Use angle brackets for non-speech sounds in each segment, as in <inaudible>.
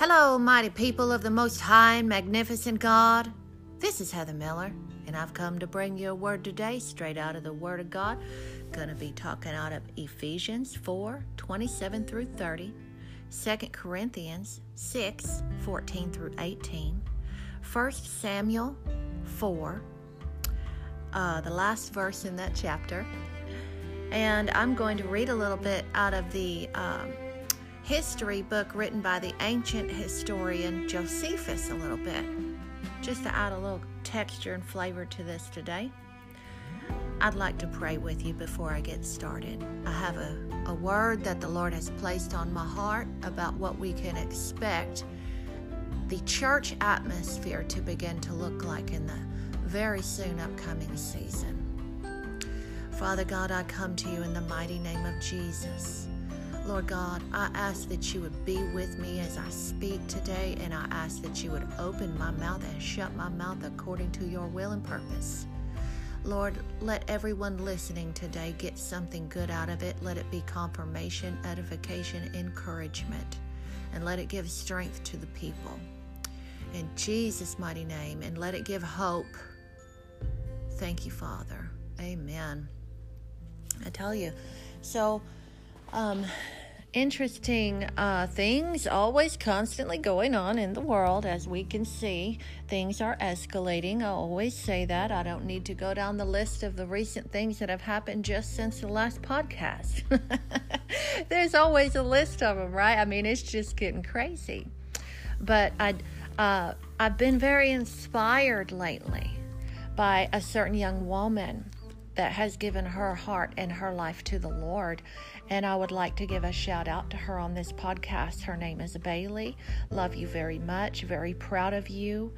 Hello, mighty people of the Most High and Magnificent God. This is Heather Miller, and I've come to bring you a word today straight out of the Word of God. Gonna be talking out of Ephesians 4 27 through 30, 2 Corinthians 6 14 through 18, 1 Samuel 4, uh, the last verse in that chapter. And I'm going to read a little bit out of the um, history book written by the ancient historian Josephus a little bit, just to add a little texture and flavor to this today. I'd like to pray with you before I get started. I have a, a word that the Lord has placed on my heart about what we can expect the church atmosphere to begin to look like in the very soon upcoming season. Father God, I come to you in the mighty name of Jesus. Lord God, I ask that you would be with me as I speak today, and I ask that you would open my mouth and shut my mouth according to your will and purpose. Lord, let everyone listening today get something good out of it. Let it be confirmation, edification, encouragement, and let it give strength to the people. In Jesus' mighty name, and let it give hope. Thank you, Father. Amen. I tell you. So, um, interesting uh, things always constantly going on in the world as we can see. Things are escalating. I always say that. I don't need to go down the list of the recent things that have happened just since the last podcast. <laughs> There's always a list of them right? I mean it's just getting crazy. But i uh, i've been very inspired lately by a certain young woman that has given her heart and her life to the Lord. And I would like to give a shout out to her on this podcast. Her name is Bailey. Love you very much. Very proud of you.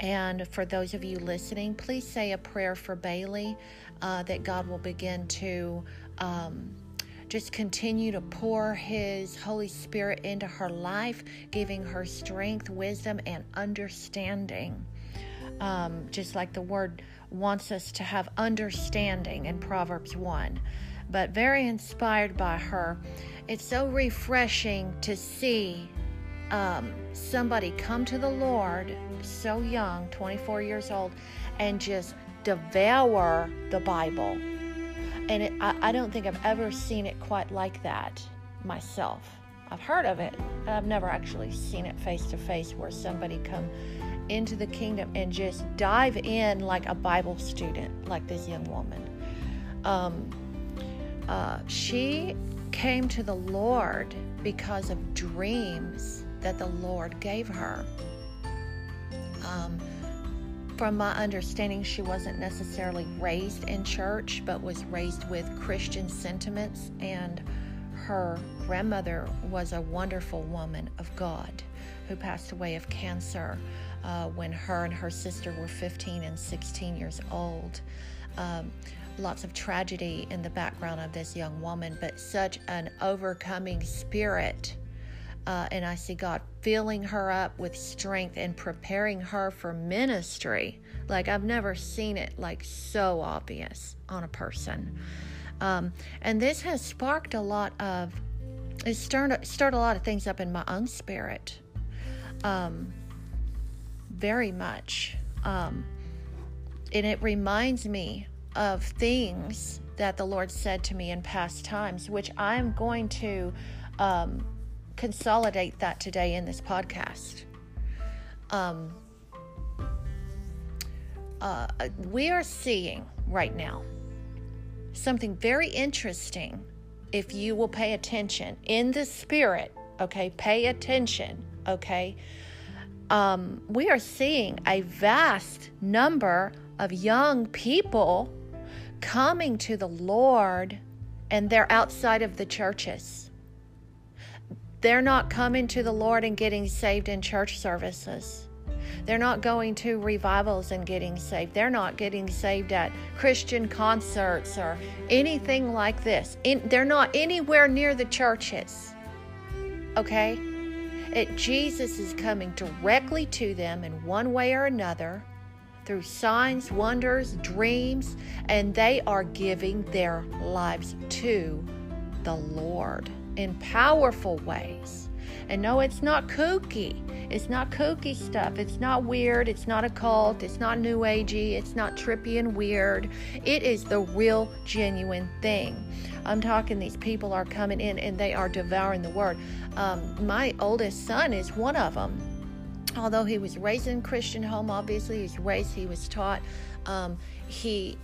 And for those of you listening, please say a prayer for Bailey uh, that God will begin to. Um, just continue to pour His Holy Spirit into her life, giving her strength, wisdom, and understanding. Um, just like the word wants us to have understanding in Proverbs 1, but very inspired by her. It's so refreshing to see um, somebody come to the Lord so young, 24 years old, and just devour the Bible. And it, I, I don't think I've ever seen it quite like that myself. I've heard of it, but I've never actually seen it face to face where somebody come into the kingdom and just dive in like a Bible student, like this young woman. Um, uh, she came to the Lord because of dreams that the Lord gave her. Um, from my understanding, she wasn't necessarily raised in church, but was raised with Christian sentiments, and her grandmother was a wonderful woman of God who passed away of cancer uh, when her and her sister were 15 and 16 years old. Um, lots of tragedy in the background of this young woman, but such an overcoming spirit. Uh, and I see God filling her up with strength and preparing her for ministry. Like I've never seen it like so obvious on a person. Um, and this has sparked a lot of, it stirred, stirred a lot of things up in my own spirit. Um, very much. Um, and it reminds me of things that the Lord said to me in past times, which I'm going to um, consolidate that today in this podcast. Um, uh, we are seeing right now something very interesting if you will pay attention in the spirit, okay? Pay attention, okay? Um, we are seeing a vast number of young people coming to the Lord and they're outside of the churches. They're not coming to the Lord and getting saved in church services. They're not going to revivals and getting saved. They're not getting saved at Christian concerts or anything like this. In, they're not anywhere near the churches. Okay? It, Jesus is coming directly to them in one way or another through signs, wonders, dreams, and they are giving their lives to the Lord in powerful ways. And no, it's not kooky. It's not kooky stuff. It's not weird. It's not occult. It's not new agey. It's not trippy and weird. It is the real, genuine thing. I'm talking, these people are coming in and they are devouring the word. Um, my oldest son is one of them. Although he was raised in a Christian home, obviously, was raised, he was taught. Um, he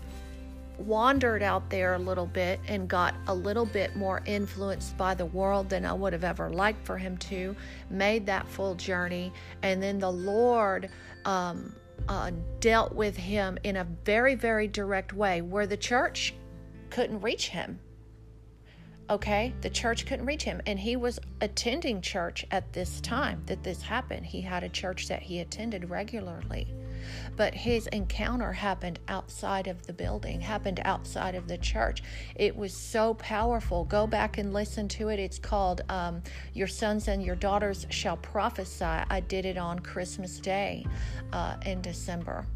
wandered out there a little bit and got a little bit more influenced by the world than I would have ever liked for him to, made that full journey, and then the Lord um, uh, dealt with him in a very, very direct way where the church couldn't reach him. Okay, the church couldn't reach him, and he was attending church at this time that this happened. He had a church that he attended regularly but his encounter happened outside of the building, happened outside of the church. It was so powerful. Go back and listen to it. It's called um, Your Sons and Your Daughters Shall Prophesy. I did it on Christmas Day uh, in December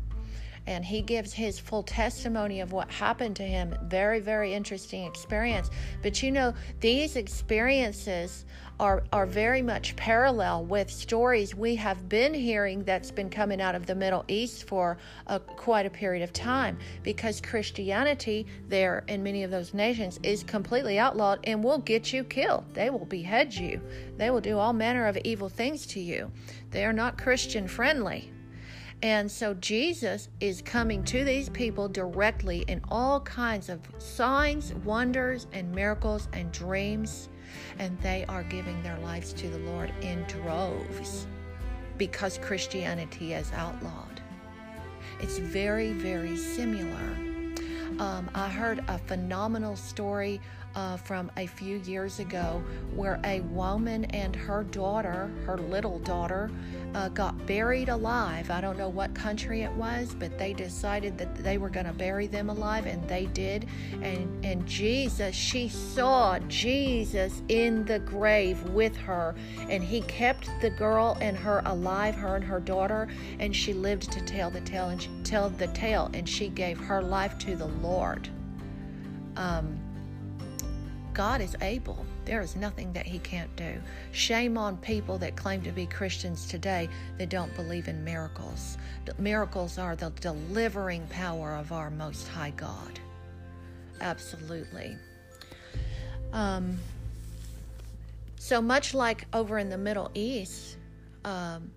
and he gives his full testimony of what happened to him. Very, very interesting experience. But you know, these experiences are, are very much parallel with stories we have been hearing that's been coming out of the Middle East for a, quite a period of time because Christianity there in many of those nations is completely outlawed and will get you killed. They will behead you, they will do all manner of evil things to you. They are not Christian friendly. And so Jesus is coming to these people directly in all kinds of signs, wonders, and miracles and dreams. And they are giving their lives to the Lord in droves because Christianity is outlawed. It's very, very similar. Um, I heard a phenomenal story uh, from a few years ago where a woman and her daughter, her little daughter, uh, got buried alive. I don't know what country it was, but they decided that they were going to bury them alive, and they did. And, and Jesus, she saw Jesus in the grave with her, and he kept the girl and her alive, her and her daughter, and she lived to tell the tale and she, tell the tale, and she gave her life to the Lord. Um, God is able. There is nothing that He can't do. Shame on people that claim to be Christians today that don't believe in miracles. Miracles are the delivering power of our Most High God. Absolutely. Um, so much like over in the Middle East, um,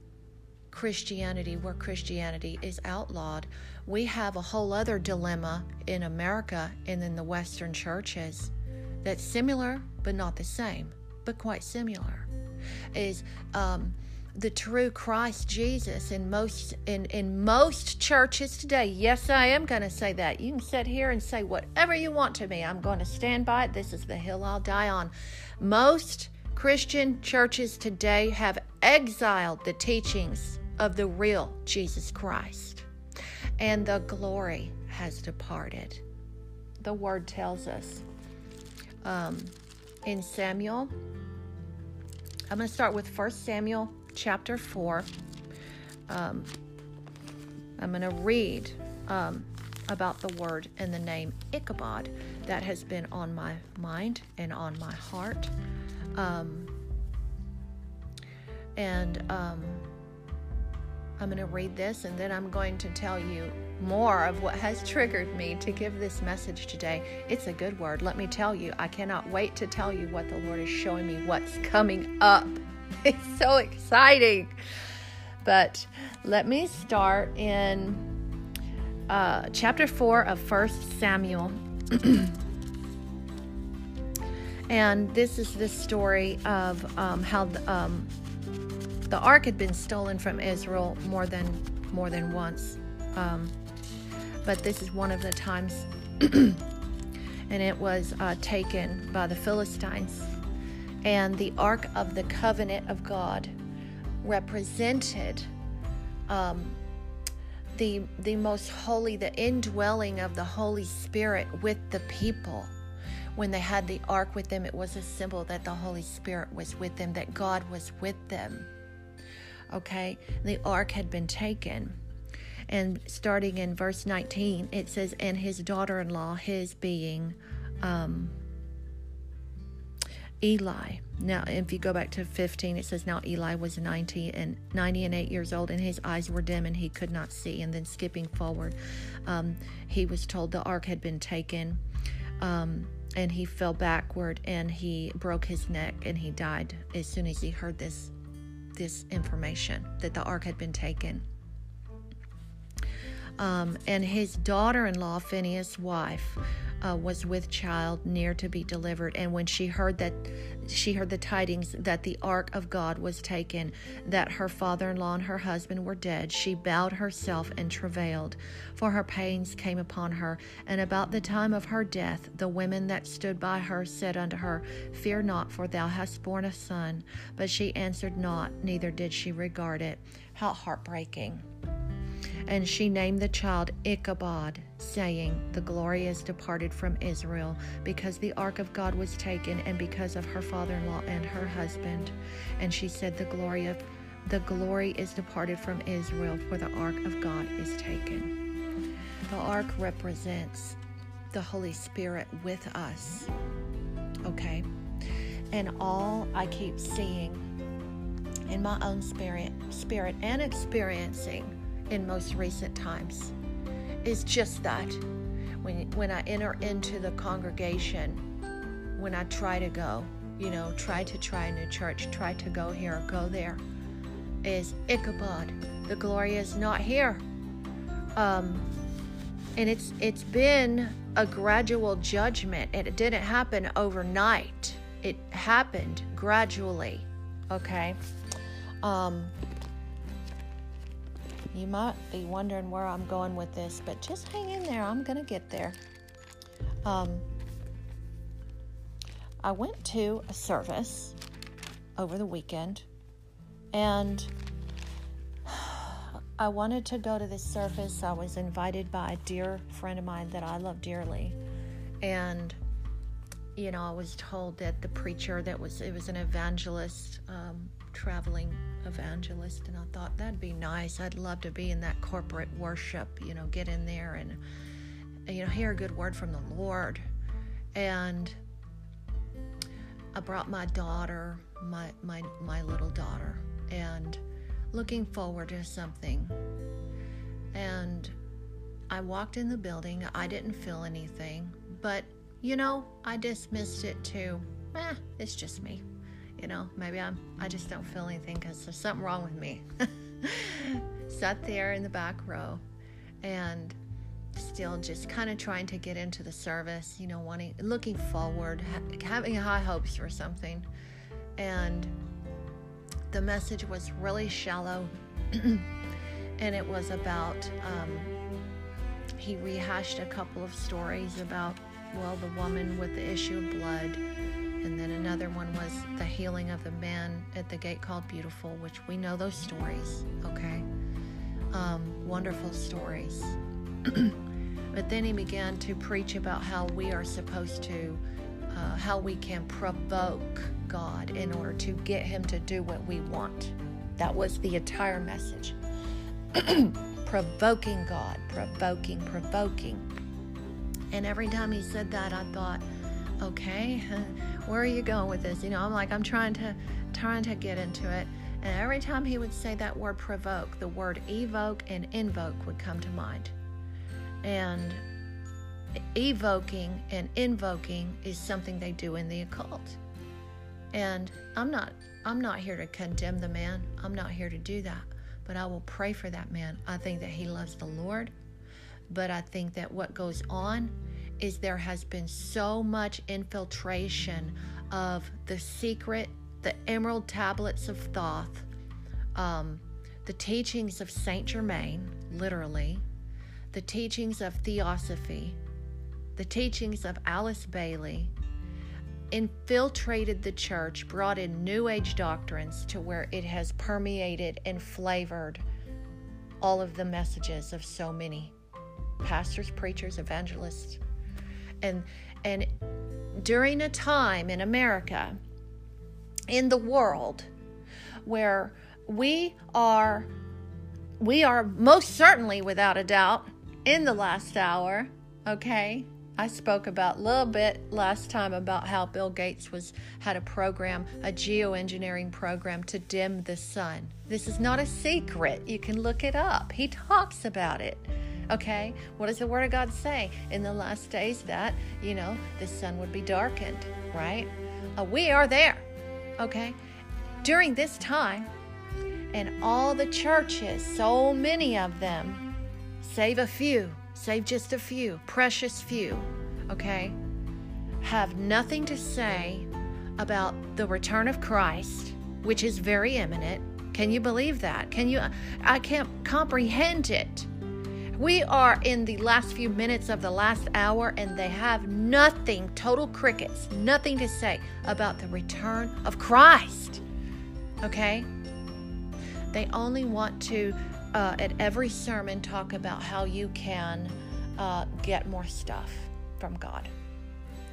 Christianity, where Christianity is outlawed, we have a whole other dilemma in America and in the Western churches that's similar but not the same, but quite similar, is um, the true Christ Jesus in most in in most churches today. Yes, I am going to say that. You can sit here and say whatever you want to me. I'm going to stand by it. This is the hill I'll die on. Most Christian churches today have exiled the teachings of the real Jesus Christ, and the glory has departed. The word tells us um, in Samuel. I'm going to start with 1 Samuel chapter 4. Um, I'm going to read um, about the word and the name Ichabod that has been on my mind and on my heart. Um, and um, I'm going to read this and then I'm going to tell you more of what has triggered me to give this message today. It's a good word. Let me tell you, I cannot wait to tell you what the Lord is showing me, what's coming up. <laughs> It's so exciting. But let me start in uh, chapter 4 of First Samuel. <clears throat> and this is the story of um, how the, um, the ark had been stolen from Israel more than more than once, um, but this is one of the times, <clears throat> and it was uh, taken by the Philistines. And the ark of the covenant of God represented um, the the most holy, the indwelling of the Holy Spirit with the people when they had the ark with them, it was a symbol that the Holy Spirit was with them, that God was with them okay? The ark had been taken. And starting in verse 19, it says, And his daughter in law, his being um, Eli. Now, if you go back to 15, it says, Now Eli was 90 and 90 and 8 years old, and his eyes were dim and he could not see. And then skipping forward, um, he was told the ark had been taken. Um, and he fell backward and he broke his neck and he died as soon as he heard this this information that the ark had been taken. Um, and his daughter-in-law, Phineas' wife, uh, was with child near to be delivered. And when she heard that she heard the tidings that the ark of god was taken that her father-in-law and her husband were dead she bowed herself and travailed for her pains came upon her. And about the time of her death the women that stood by her said unto her fear not for thou hast borne a son. But she answered not neither did she regard it. How heartbreaking and she named the child Ichabod, saying, The glory is departed from Israel, because the ark of God was taken, and because of her father in law and her husband. And she said, The glory of the glory is departed from Israel, for the ark of God is taken. The ark represents the Holy Spirit with us. Okay? And all I keep seeing in my own spirit spirit and experiencing in most recent times is just that. When, when I enter into the congregation, when I try to go, you know, try to try a new church, try to go here, go there, is Ichabod. The glory is not here. Um, and it's it's been a gradual judgment. It didn't happen overnight. It happened gradually. Okay. Um, you might be wondering where I'm going with this, but just hang in there. I'm going to get there. Um, I went to a service over the weekend and <sighs> I wanted to go to this service. I was invited by a dear friend of mine that I love dearly. And, you know, I was told that the preacher that was, it was an evangelist, um, traveling evangelist and I thought that'd be nice. I'd love to be in that corporate worship, you know, get in there and you know, hear a good word from the Lord. And I brought my daughter, my my my little daughter, and looking forward to something. And I walked in the building. I didn't feel anything, but you know, I dismissed it too. Eh, it's just me. You know maybe i'm i just don't feel anything because there's something wrong with me. <laughs> Sat there in the back row and still just kind of trying to get into the service you know wanting looking forward ha- having high hopes for something. And the message was really shallow. <clears throat> And it was about um, he rehashed a couple of stories about well the woman with the issue of blood and then another one was the healing of the man at the gate called Beautiful, which we know those stories, okay? Um, wonderful stories. <clears throat> but then he began to preach about how we are supposed to, uh, how we can provoke God in order to get Him to do what we want. That was the entire message. <clears throat> provoking God, provoking, provoking. And every time he said that, I thought, okay, <laughs> where are you going with this? You know, I'm like, I'm trying to, trying to get into it. And every time he would say that word provoke, the word evoke and invoke would come to mind. And evoking and invoking is something they do in the occult. And I'm not I'm not here to condemn the man. I'm not here to do that. But I will pray for that man. I think that he loves the Lord. But I think that what goes on is there has been so much infiltration of the secret, the emerald tablets of Thoth, um, the teachings of Saint Germain, literally, the teachings of Theosophy, the teachings of Alice Bailey, infiltrated the church, brought in New Age doctrines to where it has permeated and flavored all of the messages of so many pastors, preachers, evangelists, and and during a time in America in the world where we are we are most certainly without a doubt in the last hour okay I spoke about a little bit last time about how Bill Gates was had a program, a geoengineering program to dim the sun. This is not a secret. You can look it up. He talks about it. Okay? What does the word of God say? In the last days that, you know, the sun would be darkened, right? Uh, we are there. Okay? During this time, and all the churches, so many of them, save a few, save just a few, precious few, okay, have nothing to say about the return of Christ, which is very imminent. Can you believe that? Can you? I can't comprehend it. We are in the last few minutes of the last hour, and they have nothing, total crickets, nothing to say about the return of Christ. Okay? They only want to, uh, at every sermon, talk about how you can uh, get more stuff from God.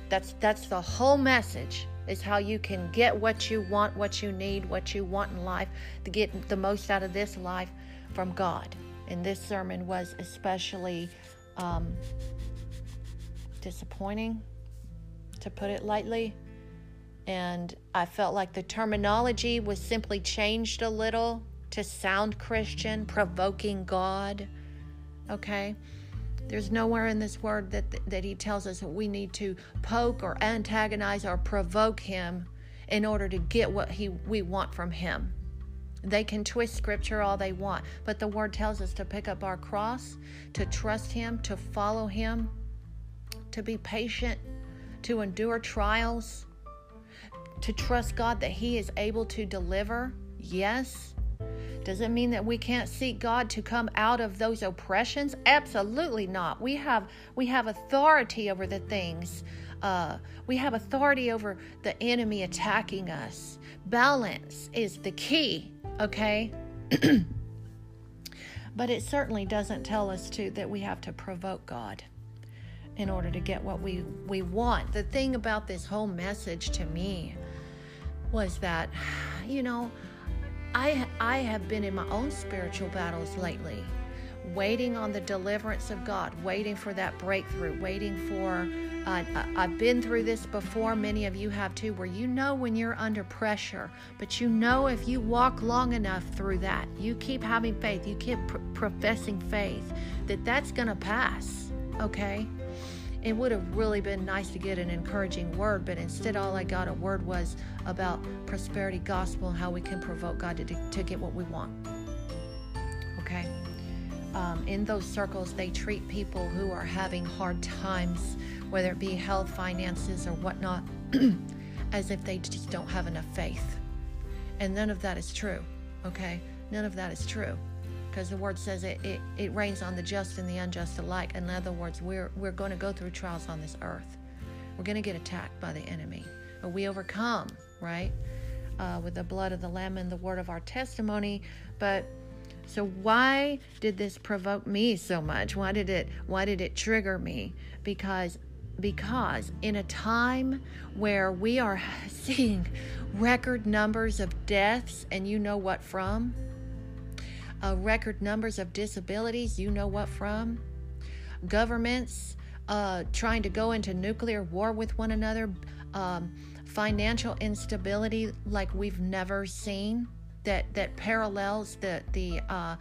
That's that's the whole message. Is how you can get what you want, what you need, what you want in life, to get the most out of this life from God. And this sermon was especially um, disappointing, to put it lightly. And I felt like the terminology was simply changed a little to sound Christian, provoking God. Okay? There's nowhere in this word that, that he tells us that we need to poke or antagonize or provoke him in order to get what he, we want from him. They can twist scripture all they want, but the word tells us to pick up our cross, to trust him, to follow him, to be patient, to endure trials, to trust God that he is able to deliver. Yes, does it mean that we can't seek God to come out of those oppressions? Absolutely not. We have we have authority over the things. Uh, we have authority over the enemy attacking us. Balance is the key. Okay. <clears throat> but it certainly doesn't tell us to that we have to provoke God in order to get what we we want. The thing about this whole message to me was that <sighs> you know I, I have been in my own spiritual battles lately, waiting on the deliverance of God, waiting for that breakthrough, waiting for. I've been through this before, many of you have too, where you know when you're under pressure, but you know if you walk long enough through that, you keep having faith, you keep pr- professing faith, that that's going to pass, okay? it would have really been nice to get an encouraging word, but instead, all I got a word was about prosperity gospel and how we can provoke God to, to get what we want. Okay? Um, in those circles, they treat people who are having hard times, whether it be health, finances, or whatnot, <clears throat> as if they just don't have enough faith. And none of that is true. Okay? None of that is true because the word says it, it, it rains on the just and the unjust alike. In other words, we're, we're going to go through trials on this earth. We're going to get attacked by the enemy. But we overcome, right? Uh, with the blood of the Lamb and the word of our testimony. But so why did this provoke me so much? Why did it why did it trigger me? Because because in a time where we are <laughs> seeing record numbers of deaths and you know what from uh, record numbers of disabilities, you know what from? Governments uh, trying to go into nuclear war with one another, um, financial instability like we've never seen that that parallels the the uh,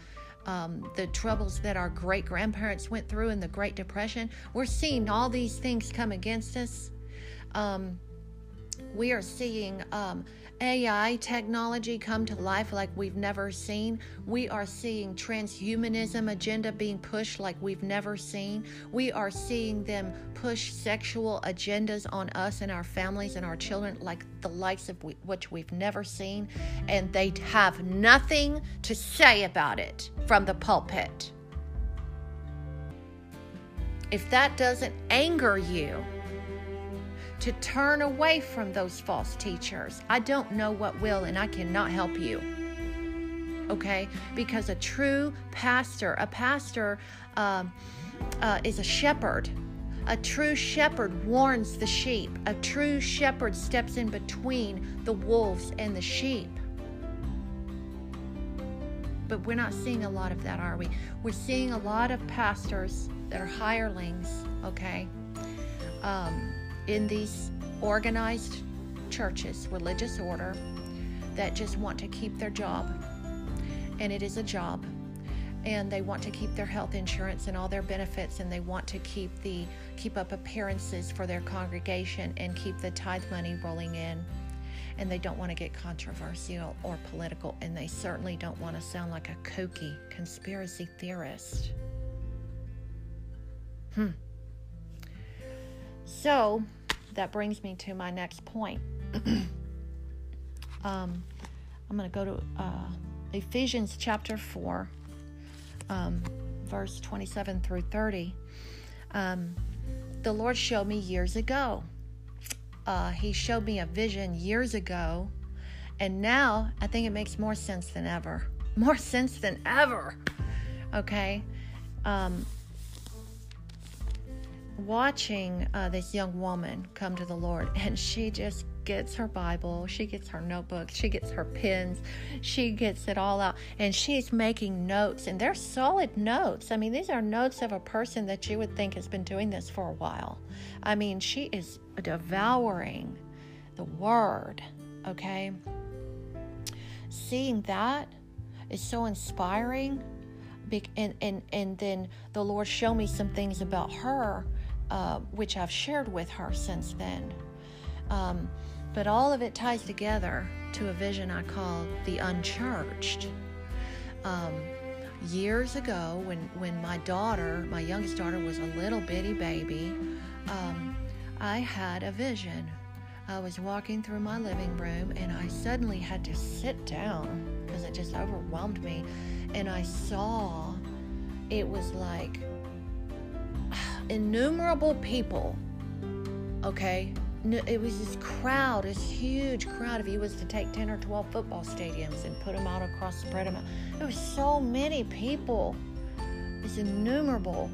um, the troubles that our great grandparents went through in the Great Depression. We're seeing all these things come against us. Um, we are seeing um, AI technology come to life like we've never seen. We are seeing transhumanism agenda being pushed like we've never seen. We are seeing them push sexual agendas on us and our families and our children like the likes of which we've never seen. And they have nothing to say about it from the pulpit. If that doesn't anger you, to turn away from those false teachers. I don't know what will, and I cannot help you. Okay? Because a true pastor, a pastor um, uh, is a shepherd. A true shepherd warns the sheep. A true shepherd steps in between the wolves and the sheep. But we're not seeing a lot of that, are we? We're seeing a lot of pastors that are hirelings, okay? um, in these organized churches, religious order, that just want to keep their job. And it is a job. And they want to keep their health insurance and all their benefits, and they want to keep the keep up appearances for their congregation and keep the tithe money rolling in. And they don't want to get controversial or political, and they certainly don't want to sound like a kooky conspiracy theorist. Hmm. So that brings me to my next point. <clears throat> um, I'm going to go to uh, Ephesians chapter 4, um, verse 27 through 30. Um, the Lord showed me years ago. Uh, he showed me a vision years ago, and now I think it makes more sense than ever. <laughs> More sense than ever. Okay? Um, watching uh, this young woman come to the Lord, and she just gets her Bible, she gets her notebook, she gets her pens, she gets it all out, and she's making notes, and they're solid notes. I mean, these are notes of a person that you would think has been doing this for a while. I mean, she is devouring the Word, okay? Seeing that is so inspiring. And, and, and then the Lord showed me some things about her uh, which I've shared with her since then. Um, but all of it ties together to a vision I call the unchurched. Um, years ago, when, when my daughter, my youngest daughter, was a little bitty baby, um, I had a vision. I was walking through my living room and I suddenly had to sit down because it just overwhelmed me. And I saw it was like innumerable people. Okay? It was this crowd, this huge crowd. If you was to take 10 or 12 football stadiums and put them out across, spread them out, there was so many people. It's innumerable.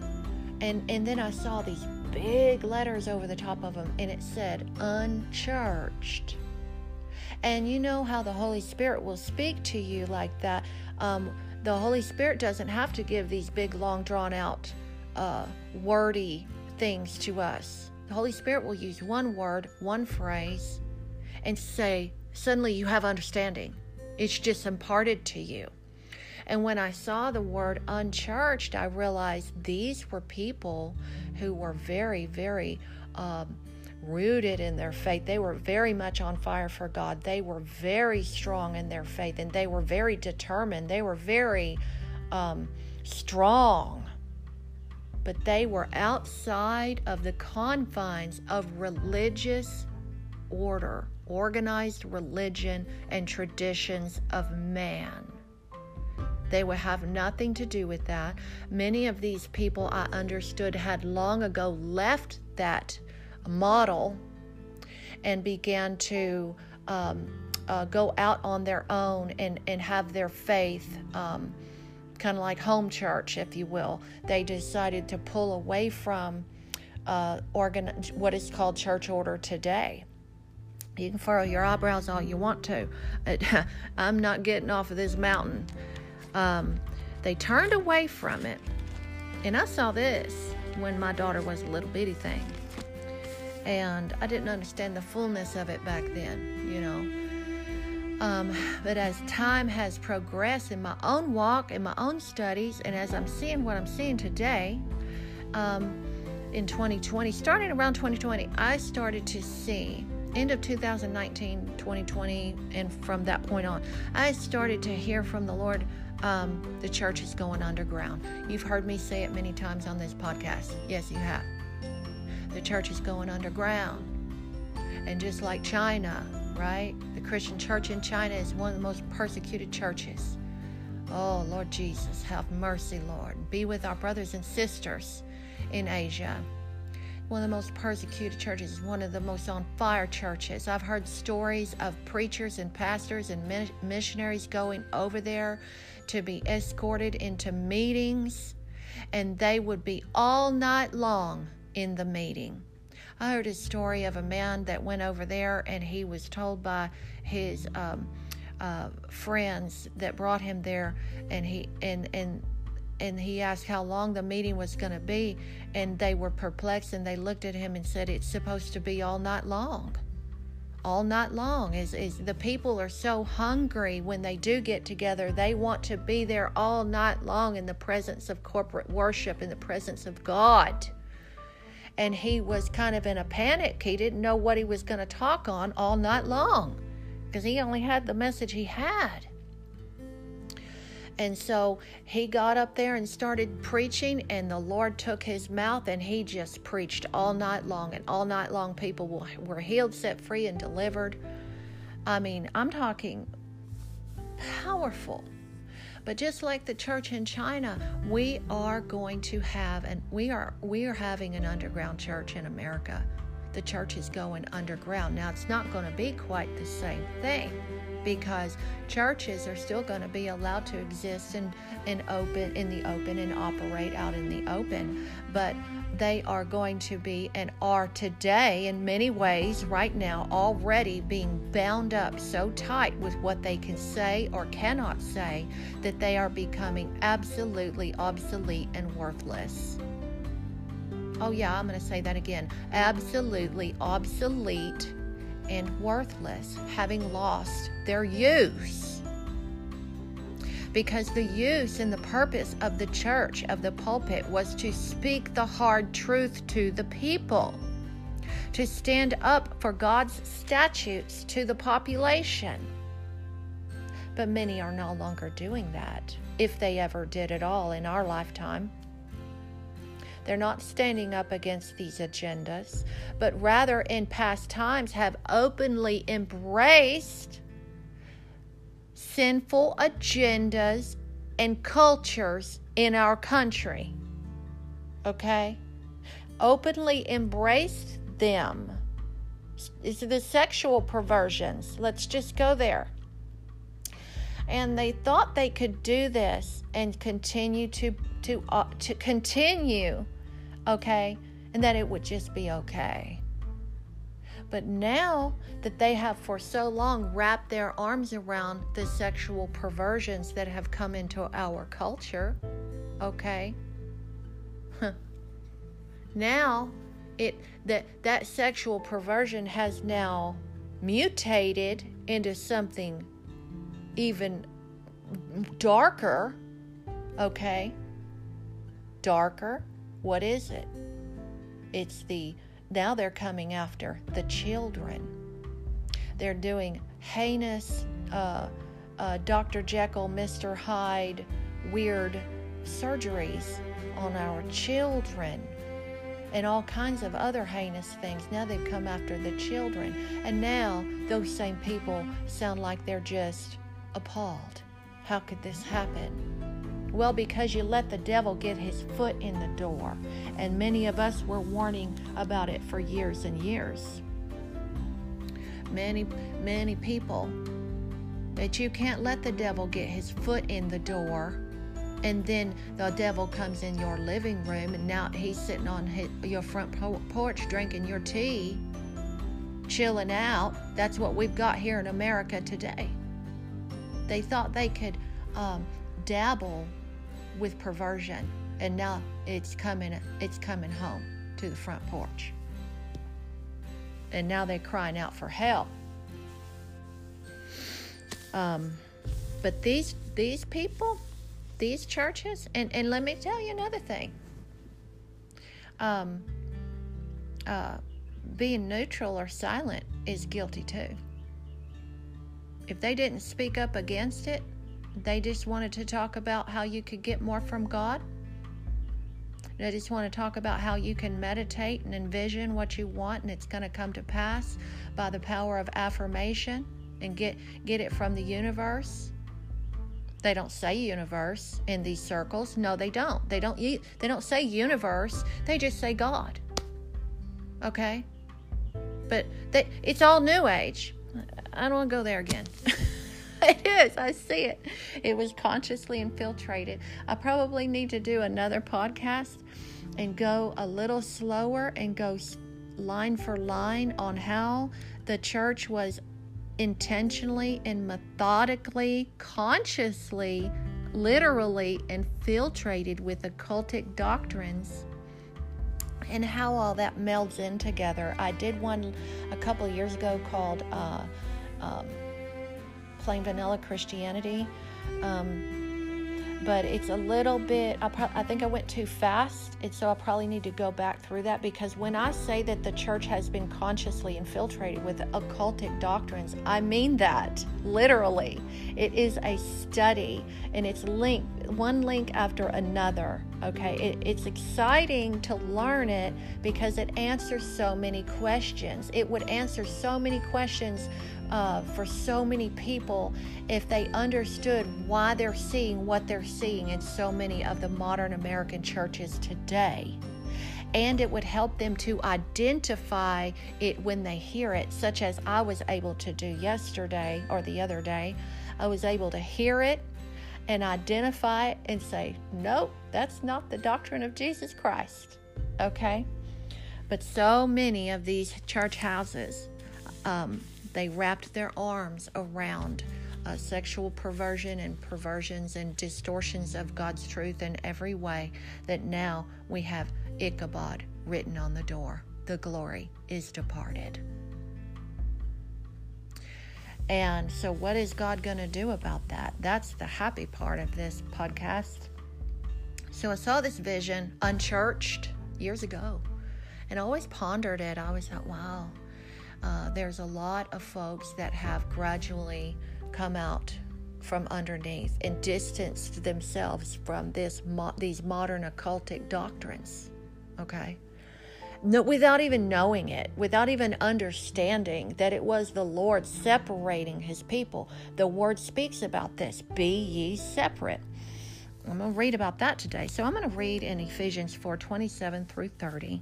And, and then I saw these big letters over the top of them, and it said, unchurched. And you know how the Holy Spirit will speak to you like that. Um, the Holy Spirit doesn't have to give these big, long, drawn out uh, wordy things to us. The Holy Spirit will use one word, one phrase, and say, Suddenly you have understanding. It's just imparted to you. And when I saw the word unchurched, I realized these were people who were very, very um, rooted in their faith. They were very much on fire for God. They were very strong in their faith and they were very determined. They were very um, strong but they were outside of the confines of religious order, organized religion, and traditions of man. They would have nothing to do with that. Many of these people I understood had long ago left that model and began to um, uh, go out on their own and, and have their faith. Um, kind of like home church, if you will. They decided to pull away from uh, organ- what is called church order today. You can furrow your eyebrows all you want to. <laughs> I'm not getting off of this mountain. Um, they turned away from it. And I saw this when my daughter was a little bitty thing. And I didn't understand the fullness of it back then, you know. Um, but as time has progressed in my own walk, in my own studies, and as I'm seeing what I'm seeing today, um, in 2020, starting around 2020, I started to see, end of 2019, 2020, and from that point on, I started to hear from the Lord um, the church is going underground. You've heard me say it many times on this podcast. Yes, you have. The church is going underground. And just like China, right? The Christian church in China is one of the most persecuted churches. Oh, Lord Jesus, have mercy, Lord. Be with our brothers and sisters in Asia. One of the most persecuted churches, one of the most on fire churches. I've heard stories of preachers and pastors and missionaries going over there to be escorted into meetings, and they would be all night long in the meeting I heard a story of a man that went over there and he was told by his um, uh, friends that brought him there, and he and and and he asked how long the meeting was going to be and they were perplexed and they looked at him and said it's supposed to be all night long. All night long. Is, is the people are so hungry when they do get together. They want to be there all night long in the presence of corporate worship in the presence of god and he was kind of in a panic he didn't know what he was going to talk on all night long because he only had the message he had and so he got up there and started preaching, and the Lord took his mouth and he just preached all night long. And all night long, people were healed, set free, and delivered. I mean, I'm talking powerful. But just like the church in China, we are going to have and we are we are having an underground church in America. The church is going underground. Now it's not going to be quite the same thing because churches are still going to be allowed to exist in, in open in the open and operate out in the open. But they are going to be and are today in many ways right now already being bound up so tight with what they can say or cannot say that they are becoming absolutely obsolete and worthless. Oh yeah i'm going to say that again. Absolutely obsolete and worthless, having lost their use. Because the use and the purpose of the church, of the pulpit, was to speak the hard truth to the people, to stand up for God's statutes to the population. But many are no longer doing that, if they ever did at all in our lifetime. They're not standing up against these agendas, but rather in past times have openly embraced sinful agendas and cultures in our country. Okay? Openly embraced them. It's the sexual perversions. Let's just go there. And they thought they could do this and continue to to uh, to continue okay, and that it would just be okay. But now that they have for so long wrapped their arms around the sexual perversions that have come into our culture, okay? now it that that sexual perversion has now mutated into something even darker, okay? Darker what is it? It's the now they're coming after the children. They're doing heinous uh, uh, Dr. Jekyll, Mr. Hyde, weird surgeries on our children and all kinds of other heinous things. Now they've come after the children. And now those same people sound like they're just appalled. How could this happen? Well, because you let the devil get his foot in the door. And many of us were warning about it for years and years. Many, many people that you can't let the devil get his foot in the door and then the devil comes in your living room and now he's sitting on his, your front porch drinking your tea chilling out that's what we've got here in america today they thought they could um, dabble with perversion and now it's coming it's coming home to the front porch. And now they're crying out for help. Um, but these these people these churches and, and let me tell you another thing. Um, uh, being neutral or silent is guilty too. If they didn't speak up against it they just wanted to talk about how you could get more from God. They just want to talk about how you can meditate and envision what you want and it's going to come to pass by the power of affirmation and get get it from the universe. They don't say universe in these circles. No, they don't. They don't they don't say universe. They just say God. Okay? But they, it's all new age. I don't want to go there again. <laughs> <laughs> it is. I see it. It was consciously infiltrated. I probably need to do another podcast and go a little slower and go line for line on how the church was intentionally and methodically, consciously literally infiltrated with occultic doctrines and how all that melds in together. I did one a couple years ago called uh, um, Plain Vanilla Christianity. Um, but it's a little bit I, pro- I think i went too fast and so i probably need to go back through that because when i say that the church has been consciously infiltrated with occultic doctrines i mean that literally it is a study and it's linked one link after another okay it, it's exciting to learn it because it answers so many questions it would answer so many questions uh, for so many people if they understood why they're seeing what they're seeing in so many of the modern American churches today. And it would help them to identify it when they hear it, such as I was able to do yesterday or the other day. I was able to hear it and identify it and say, nope, that's not the doctrine of Jesus Christ. Okay? But so many of these church houses, um, they wrapped their arms around uh, sexual perversion and perversions and distortions of God's truth in every way that now we have Ichabod written on the door. The glory is departed. And so, what is God going to do about that? That's the happy part of this podcast. So, I saw this vision unchurched years ago and always pondered it. I always thought, wow, uh, there's a lot of folks that have gradually come out from underneath and distanced themselves from this mo- these modern occultic doctrines. Okay? No, without even knowing it, without even understanding that it was the Lord separating his people. The word speaks about this be ye separate. I'm going to read about that today. So I'm going to read in Ephesians 4 27 through 30.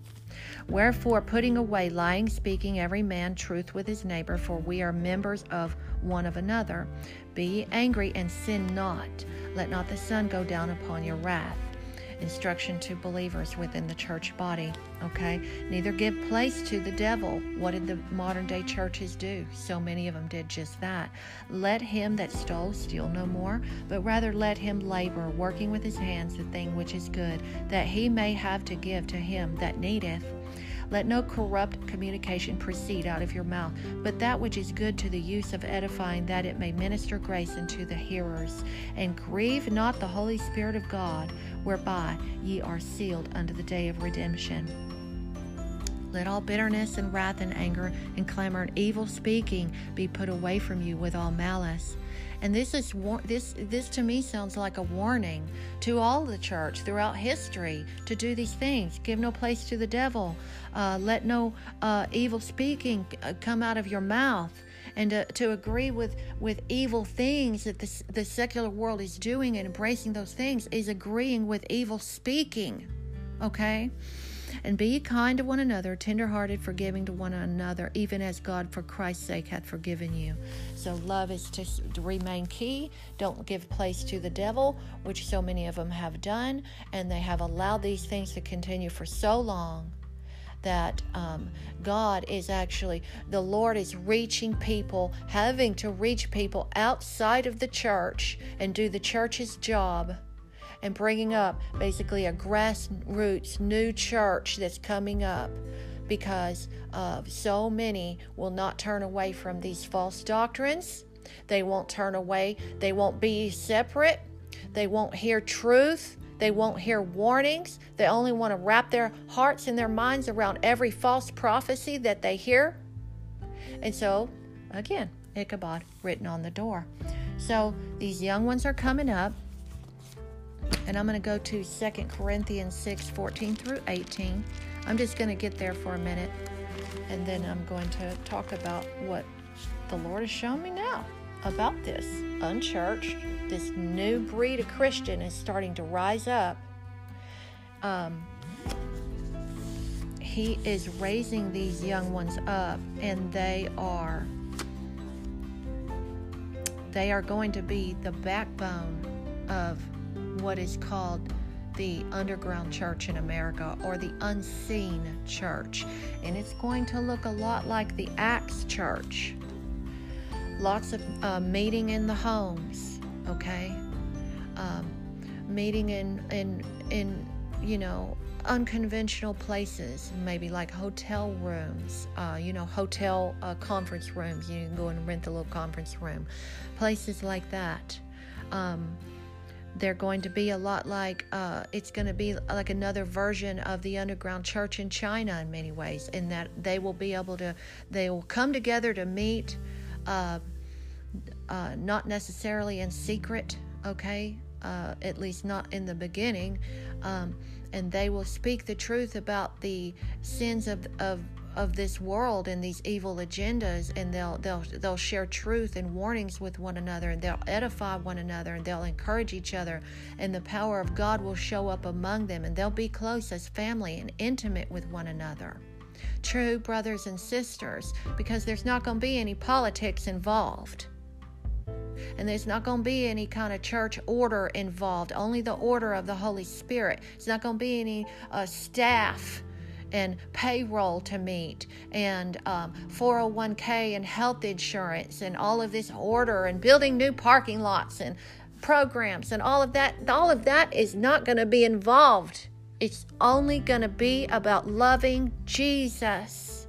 Wherefore, putting away lying, speaking every man truth with his neighbor, for we are members of one of another. Be angry and sin not. Let not the sun go down upon your wrath instruction to believers within the church body. Okay? Neither give place to the devil. What did the modern day churches do? So many of them did just that. Let him that stole steal no more, but rather let him labor, working with his hands the thing which is good, that he may have to give to him that needeth. Let no corrupt communication proceed out of your mouth, but that which is good to the use of edifying, that it may minister grace unto the hearers. And grieve not the Holy Spirit of God, whereby ye are sealed unto the day of redemption. Let all bitterness and wrath and anger and clamor and evil speaking be put away from you with all malice. And this is this this to me sounds like a warning to all the church throughout history to do these things. Give no place to the devil. Uh, let no uh, evil speaking uh, come out of your mouth. And to, to agree with, with evil things that the, the secular world is doing and embracing those things is agreeing with evil speaking. Okay? And be kind to one another, tenderhearted, forgiving to one another, even as God for Christ's sake hath forgiven you. So love is to, to remain key. Don't give place to the devil, which so many of them have done, and they have allowed these things to continue for so long that um, God is actually, the Lord is reaching people, having to reach people outside of the church and do the church's job and bringing up basically a grassroots new church that's coming up because so many will not turn away from these false doctrines. They won't turn away. They won't be separate. They won't hear truth. They won't hear warnings. They only want to wrap their hearts and their minds around every false prophecy that they hear. And so, again, Ichabod written on the door. So these young ones are coming up and I'm going to go to 2 Corinthians 6 14 through 18. I'm just going to get there for a minute and then I'm going to talk about what the Lord has shown me now about this unchurched, this new breed of Christian is starting to rise up. Um, he is raising these young ones up and they are they are going to be the backbone of what is called the underground church in America or the unseen church. And it's going to look a lot like the Acts church. Lots of uh, meeting in the homes, okay? um, meeting in in in you know unconventional places, maybe like hotel rooms, uh, you know, hotel uh, conference rooms. You can go and rent a little conference room, places like that. Um, they're going to be a lot like uh, it's going to be like another version of the underground church in China in many ways, in that they will be able to, they will come together to meet, uh, uh, not necessarily in secret, okay, uh, at least not in the beginning, um, and they will speak the truth about the sins of of of this world and these evil agendas and they'll they'll they'll share truth and warnings with one another and they'll edify one another and they'll encourage each other and the power of God will show up among them and they'll be close as family and intimate with one another true brothers and sisters because there's not going to be any politics involved. And there's not going to be any kind of church order involved only the order of the holy spirit. It's not going to be any uh, staff and payroll to meet and um, 401k and health insurance and all of this order and building new parking lots and programs and all of that. All of that is not going to be involved it's only going to be about loving Jesus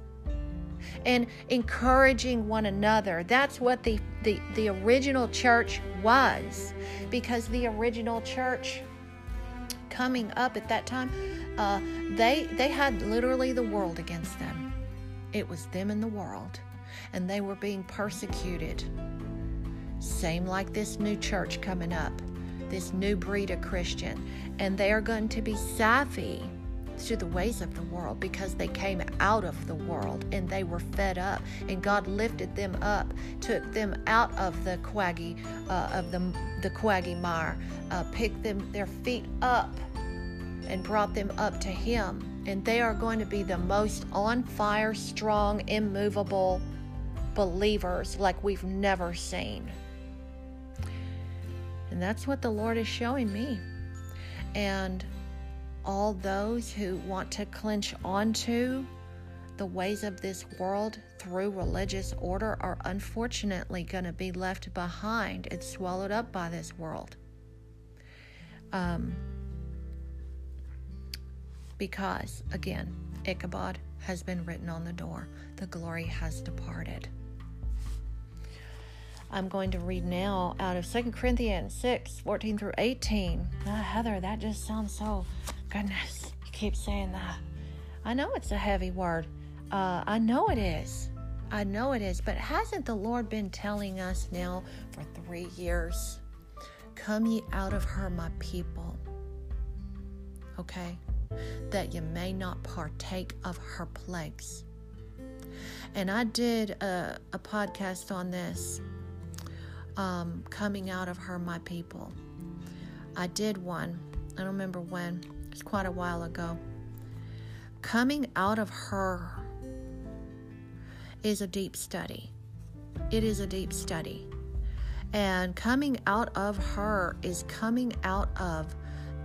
and encouraging one another that's what the, the the original church was because the original church coming up at that time uh, they they had literally the world against them. It was them and the world, and they were being persecuted. Same like this new church coming up, this new breed of Christian, and they are going to be savvy to the ways of the world because they came out of the world and they were fed up and God lifted them up took them out of the quaggy uh, of the the quagmire uh, picked them their feet up and brought them up to Him. And they are going to be the most on fire, strong, immovable believers like we've never seen. And that's what the Lord is showing me. And all those who want to clinch onto the ways of this world through religious order are unfortunately going to be left behind and swallowed up by this world. Um, because, again, Ichabod has been written on the door. The glory has departed. I'm going to read now out of 2 Corinthians 6 14 through 18. Ah, Heather, that just sounds so, goodness, you keep saying that. I know it's a heavy word. Uh, I know it is. I know it is. But hasn't the Lord been telling us now for three years? Come ye out of her, my people. Okay? that you may not partake of her plagues. And I did a, a podcast on this, um, coming out of her, my people. I did one, I don't remember when, it's quite a while ago. Coming out of her is a deep study. It is a deep study. And coming out of her is coming out of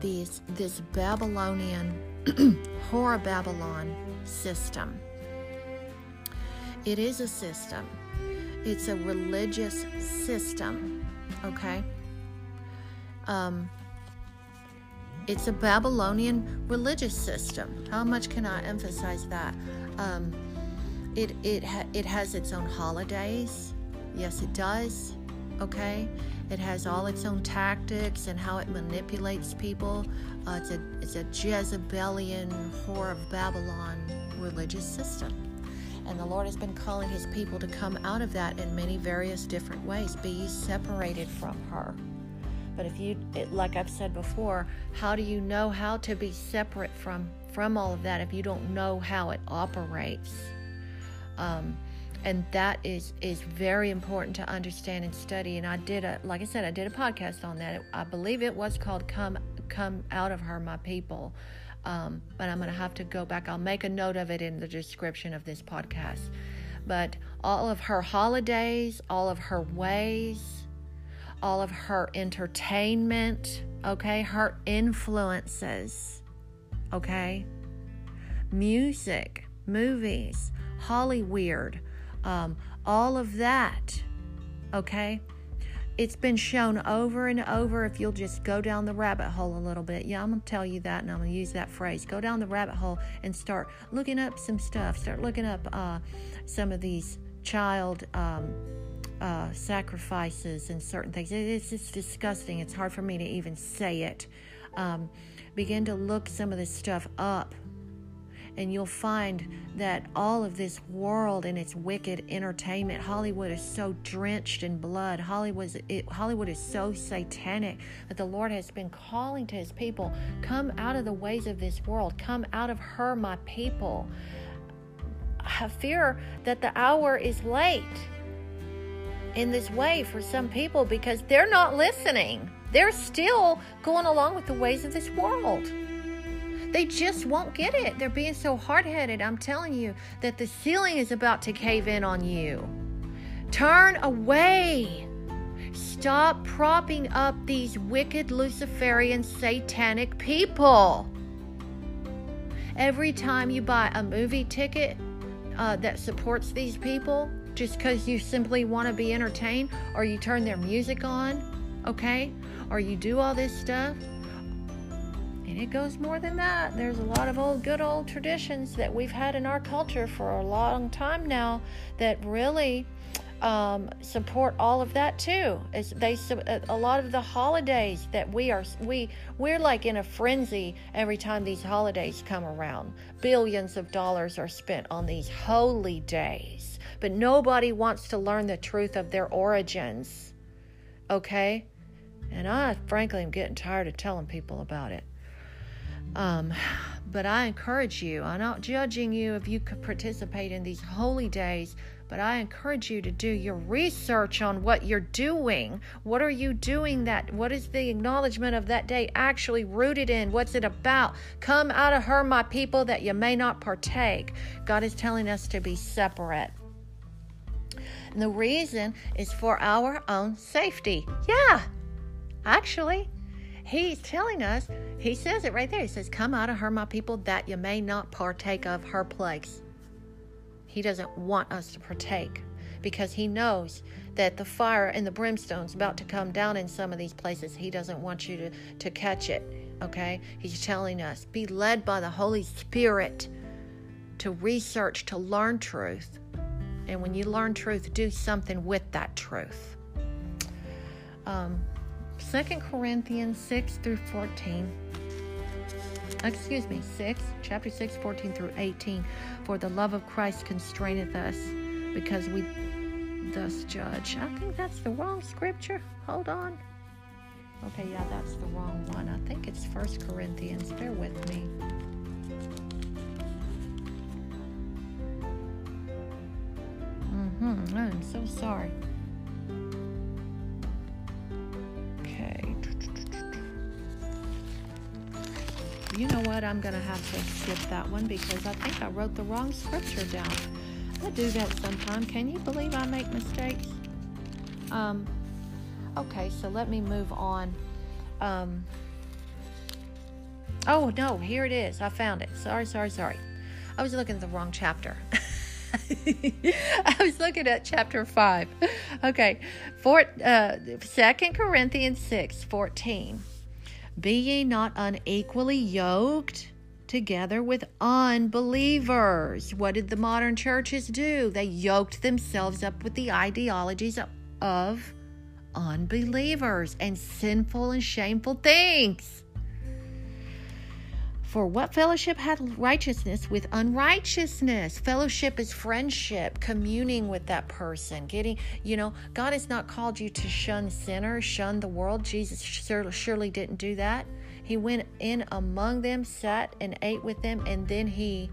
these, this Babylonian, <clears throat> Horror Babylon system. It is a system, it's a religious system, okay? Um, it's a Babylonian religious system. How much can I emphasize that? Um, it it ha- it has its own holidays. Yes, it does. Okay, it has all its own tactics and how it manipulates people. Uh, it's, a, it's a Jezebelian, whore of Babylon religious system. And the Lord has been calling his people to come out of that in many various different ways. Be separated from her. But if you, it, like I've said before, how do you know how to be separate from from all of that if you don't know how it operates? Um, and that is is very important to understand and study and i did a like i said i did a podcast on that i believe it was called come come out of her my people um, but i'm going to have to go back. I'll make a note of it in the description of this podcast. But all of her holidays all of her ways all of her entertainment okay? Her influences okay? Music movies hollywood um, all of that, okay? It's been shown over and over if you'll just go down the rabbit hole a little bit. Yeah, I'm going to tell you that and I'm going to use that phrase. Go down the rabbit hole and start looking up some stuff. Start looking up uh, some of these child um, uh, sacrifices and certain things. It's just disgusting. It's hard for me to even say it. Um, begin to look some of this stuff up and you'll find that all of this world and its wicked entertainment hollywood is so drenched in blood hollywood it, hollywood is so satanic that the lord has been calling to his people come out of the ways of this world come out of her my people I fear that the hour is late in this way for some people because they're not listening. They're still going along with the ways of this world. They just won't get it. They're being so hard headed. I'm telling you that the ceiling is about to cave in on you. Turn away. Stop propping up these wicked Luciferian satanic people. Every time you buy a movie ticket uh, that supports these people, just because you simply want to be entertained, or you turn their music on, okay, or you do all this stuff, it goes more than that. There's a lot of old, good old traditions that we've had in our culture for a long time now that really um, support all of that too. As they a lot of the holidays that we are we we're like in a frenzy every time these holidays come around. Billions of dollars are spent on these holy days, but nobody wants to learn the truth of their origins. Okay? And I frankly am getting tired of telling people about it. Um, but I encourage you, I'm not judging you if you could participate in these holy days, but I encourage you to do your research on what you're doing. What are you doing that? What is the acknowledgement of that day actually rooted in? What's it about? Come out of her, my people, that you may not partake. God is telling us to be separate. And the reason is for our own safety. Yeah, actually, He's telling us, he says it right there. He says, Come out of her, my people, that you may not partake of her plagues. He doesn't want us to partake because he knows that the fire and the brimstone's about to come down in some of these places. He doesn't want you to, to catch it. Okay? He's telling us, be led by the Holy Spirit to research, to learn truth. And when you learn truth, do something with that truth. Um, 2 Corinthians 6 through 14. Excuse me, 6, chapter 6, 14 through 18. For the love of Christ constraineth us, because we thus judge. I think that's the wrong scripture. Hold on. Okay, yeah, that's the wrong one. I think it's First Corinthians. Bear with me. Mm-hmm. I'm so sorry. You know what? I'm going to have to skip that one because I think I wrote the wrong scripture down. I do that sometime. Can you believe I make mistakes? Um, okay, so let me move on. Um, oh, no, here it is. I found it. Sorry, sorry, sorry. I was looking at the wrong chapter. <laughs> I was looking at chapter 5. Okay, uh, 2 Corinthians 6 14. Be ye not unequally yoked together with unbelievers. What did the modern churches do? They yoked themselves up with the ideologies of unbelievers and sinful and shameful things. For what fellowship hath righteousness with unrighteousness? Fellowship is friendship, communing with that person, getting, you know, God has not called you to shun sinners, shun the world. Jesus surely didn't do that. He went in among them, sat and ate with them, and then he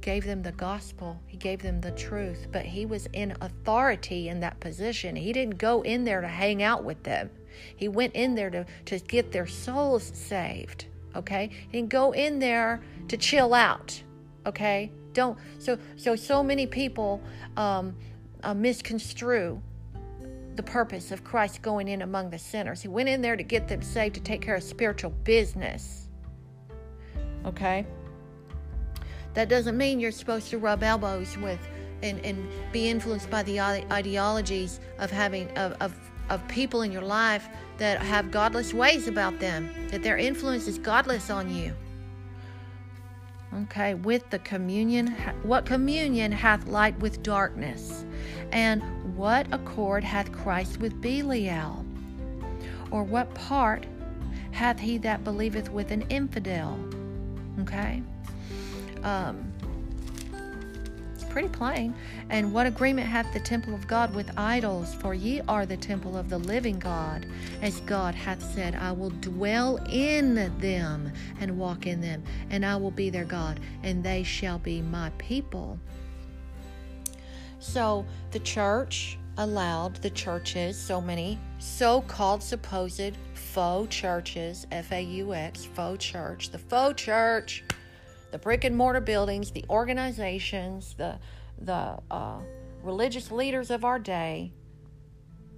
gave them the gospel. He gave them the truth. But he was in authority in that position. He didn't go in there to hang out with them, he went in there to, to get their souls saved okay? And go in there to chill out okay? Don't so so so many people um, uh, misconstrue the purpose of christ going in among the sinners. He went in there to get them saved to take care of spiritual business okay? That doesn't mean you're supposed to rub elbows with and, and be influenced by the ideologies of having of, of of people in your life that have godless ways about them, that their influence is godless on you. Okay, with the communion, what communion hath light with darkness? And what accord hath Christ with Belial? Or what part hath he that believeth with an infidel? Okay? Um, pretty plain. And what agreement hath the temple of God with idols? For ye are the temple of the living God. As God hath said, I will dwell in them and walk in them, and I will be their God, and they shall be my people. So the church allowed the churches, so many so called supposed faux churches, F A U X, faux church, the faux church, the brick and mortar buildings, the organizations, the, the uh, religious leaders of our day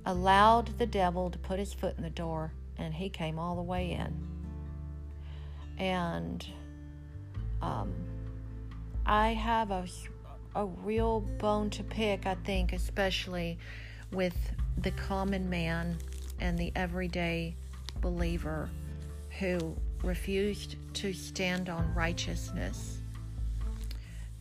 allowed the devil to put his foot in the door, and he came all the way in. And um, I have a a real bone to pick, I think, especially with the common man and the everyday believer who refused to stand on righteousness.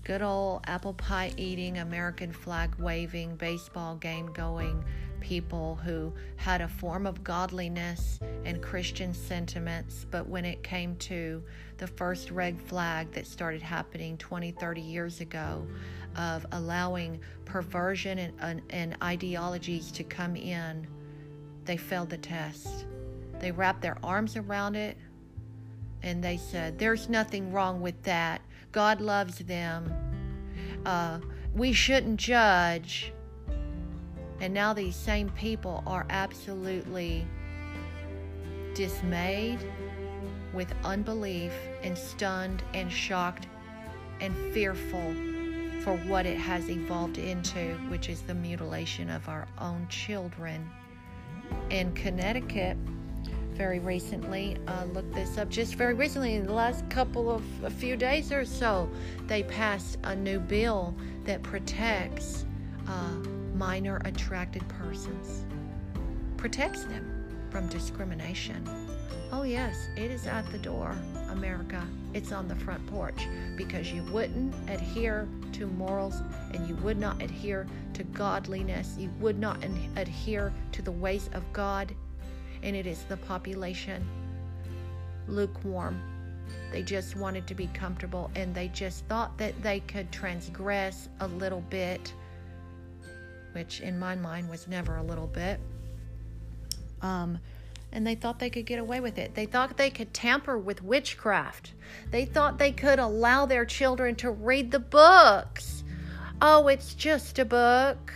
Good old apple pie eating, American flag waving, baseball game going people who had a form of godliness and Christian sentiments, but when it came to the first red flag that started happening 20, 30 years ago of allowing perversion and, and, and ideologies to come in, they failed the test. They wrapped their arms around it and they said, There's nothing wrong with that. God loves them. Uh, we shouldn't judge. And now these same people are absolutely dismayed with unbelief and stunned and shocked and fearful for what it has evolved into, which is the mutilation of our own children. In Connecticut, very recently, uh, looked this up just very recently, in the last couple of a few days or so, they passed a new bill that protects. Uh, minor attracted persons, protects them from discrimination. Oh, yes, it is at the door, America. It's on the front porch because you wouldn't adhere to morals and you would not adhere to godliness. You would not adhere to the ways of God. And it is the population lukewarm. They just wanted to be comfortable and they just thought that they could transgress a little bit which in my mind was never a little bit. Um, and they thought they could get away with it. They thought they could tamper with witchcraft. They thought they could allow their children to read the books. Oh, it's just a book.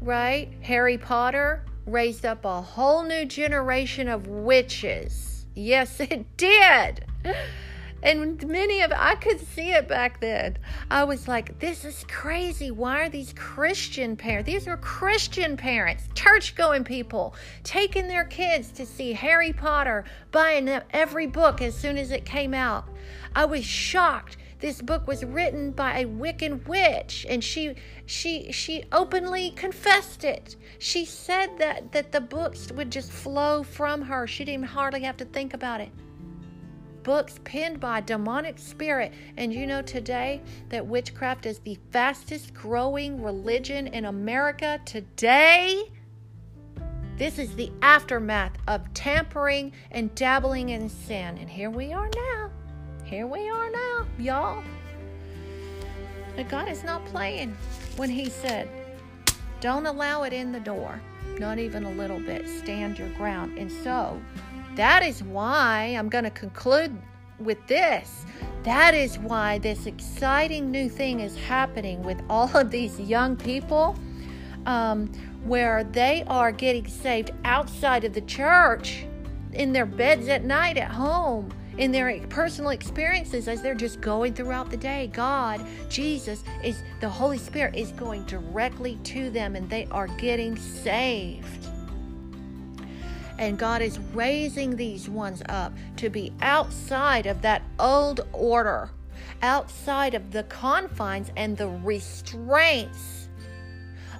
Right? Harry Potter raised up a whole new generation of witches. Yes, <laughs> it did. And many of I could see it back then. I was like, this is crazy. Why are these Christian parents? These are Christian parents, church going people, taking their kids to see Harry Potter, buying them every book as soon as it came out. I was shocked. This book was written by a Wiccan witch, and she she she openly confessed it. She said that that the books would just flow from her. She didn't hardly have to think about it books penned by demonic spirit. And you know today that witchcraft is the fastest growing religion in America today? This is the aftermath of tampering and dabbling in sin. And here we are now. Here we are now, y'all. But God is not playing when He said, Don't allow it in the door, not even a little bit. Stand your ground. And so, that is why I'm going to conclude with this. That is why this exciting new thing is happening with all of these young people, um, where they are getting saved outside of the church, in their beds at night, at home, in their personal experiences as they're just going throughout the day. God, Jesus, is the Holy Spirit is going directly to them, and they are getting saved. And God is raising these ones up to be outside of that old order, outside of the confines and the restraints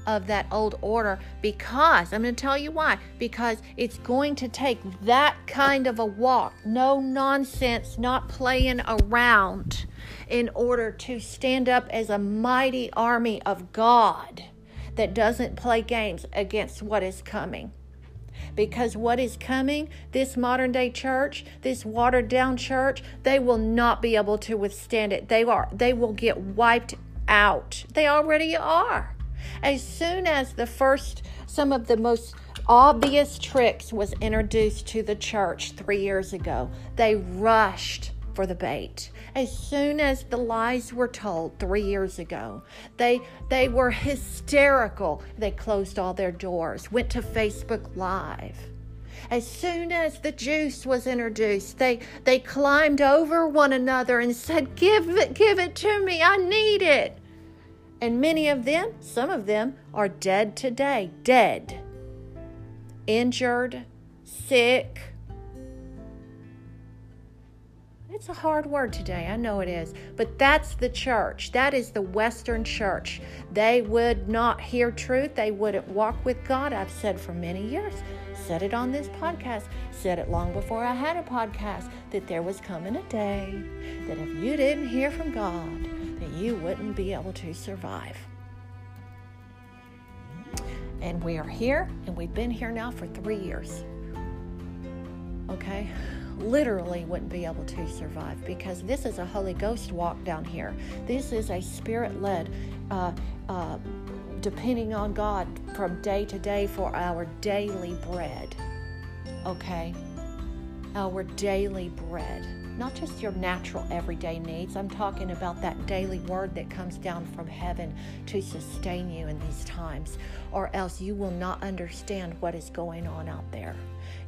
of that old order because I'm going to tell you why. Because it's going to take that kind of a walk, no nonsense, not playing around, in order to stand up as a mighty army of God that doesn't play games against what is coming because what is coming, this modern day church, this watered down church, they will not be able to withstand it. They are they will get wiped out. They already are. As soon as the first some of the most obvious tricks was introduced to the church 3 years ago, they rushed for the bait. As soon as the lies were told 3 years ago, they they were hysterical. They closed all their doors, went to Facebook Live. As soon as the juice was introduced, they they climbed over one another and said, "Give it, give it to me. I need it." And many of them, some of them are dead today, dead. Injured, sick, it's a hard word today, I know it is, but that's the church. That is the Western church. They would not hear truth, they wouldn't walk with God. I've said for many years, said it on this podcast, said it long before I had a podcast, that there was coming a day that if you didn't hear from God, that you wouldn't be able to survive. And we are here, and we've been here now for three years. Okay? literally wouldn't be able to survive because this is a Holy Ghost walk down here. This is a spirit led, uh, uh, depending on God from day to day for our daily bread. Okay? Our daily bread. Not just your natural everyday needs. I'm talking about that daily word that comes down from heaven to sustain you in these times, or else you will not understand what is going on out there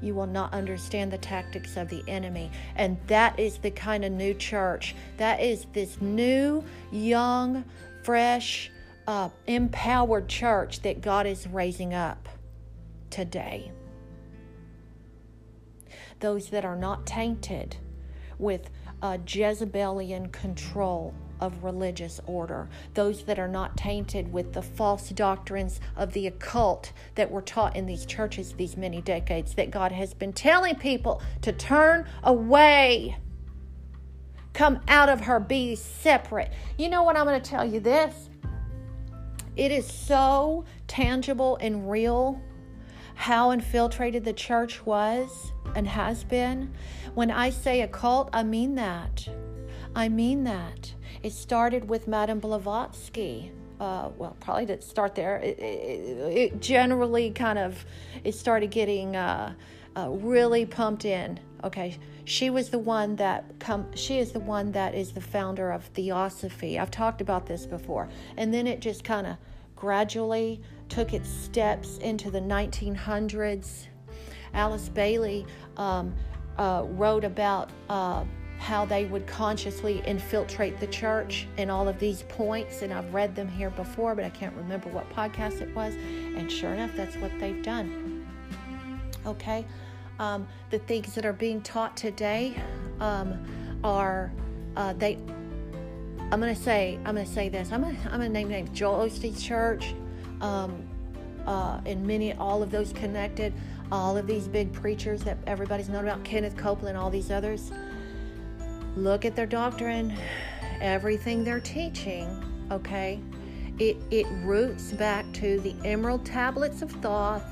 you will not understand the tactics of the enemy. And that is the kind of new church. That is this new, young, fresh, uh, empowered church that God is raising up today. Those that are not tainted with uh, Jezebelian control of religious order, those that are not tainted with the false doctrines of the occult that were taught in these churches these many decades, that God has been telling people to turn away. Come out of her, be separate. You know what? I'm going to tell you this. It is so tangible and real how infiltrated the church was and has been. When I say occult, I mean that. I mean that. It started with Madame Blavatsky. Uh, well, probably didn't start there. It, it, it, generally kind of it started getting uh, uh, really pumped in. Okay, she was the one that come. She is the one that is the founder of Theosophy. I've talked about this before, and then it just kind of gradually took its steps into the 1900s. Alice Bailey um, uh, wrote about uh, how they would consciously infiltrate the church in all of these points. And I've read them here before, but I can't remember what podcast it was. And sure enough, that's what they've done. Okay? Um, the things that are being taught today um, are uh, they. I'm gonna say I'm gonna say this. I'm gonna I'm gonna name names. Joel Osteen Church, um, uh, and many all of those connected. All of these big preachers that everybody's known about, Kenneth Copeland, all these others look at their doctrine, everything they're teaching, okay? It, it roots back to the Emerald Tablets of Thoth,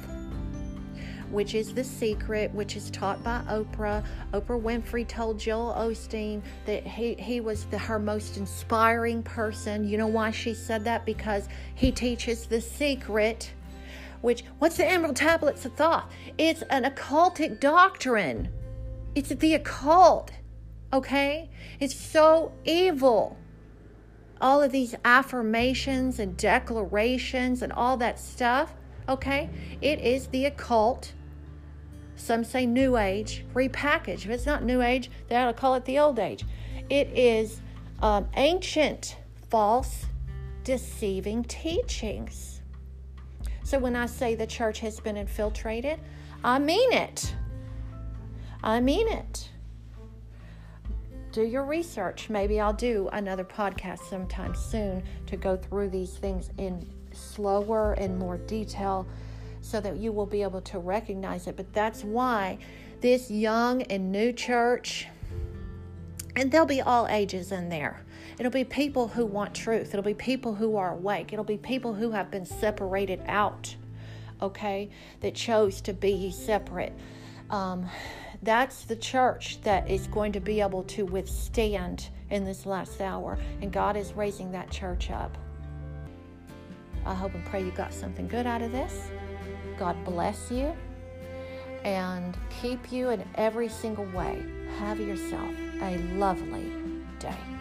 which is the secret, which is taught by Oprah. Oprah Winfrey told Joel Osteen that he, he was the, her most inspiring person. You know why she said that? Because he teaches the secret. Which, what's the Emerald Tablets of Thoth? It's an occultic doctrine. It's the occult okay? It's so evil. All of these affirmations and declarations and all that stuff, okay? It is the occult. Some say new age, repackaged. If it's not new age, they ought to call it the old age. It is um, ancient, false, deceiving teachings. So when I say the church has been infiltrated, I mean it. I mean it do your research. Maybe I'll do another podcast sometime soon to go through these things in slower and more detail so that you will be able to recognize it. But that's why this young and new church, and there'll be all ages in there. It'll be people who want truth. It'll be people who are awake. It'll be people who have been separated out, okay, that chose to be separate. Um, that's the church that is going to be able to withstand in this last hour. And God is raising that church up. I hope and pray you got something good out of this. God bless you and keep you in every single way. Have yourself a lovely day.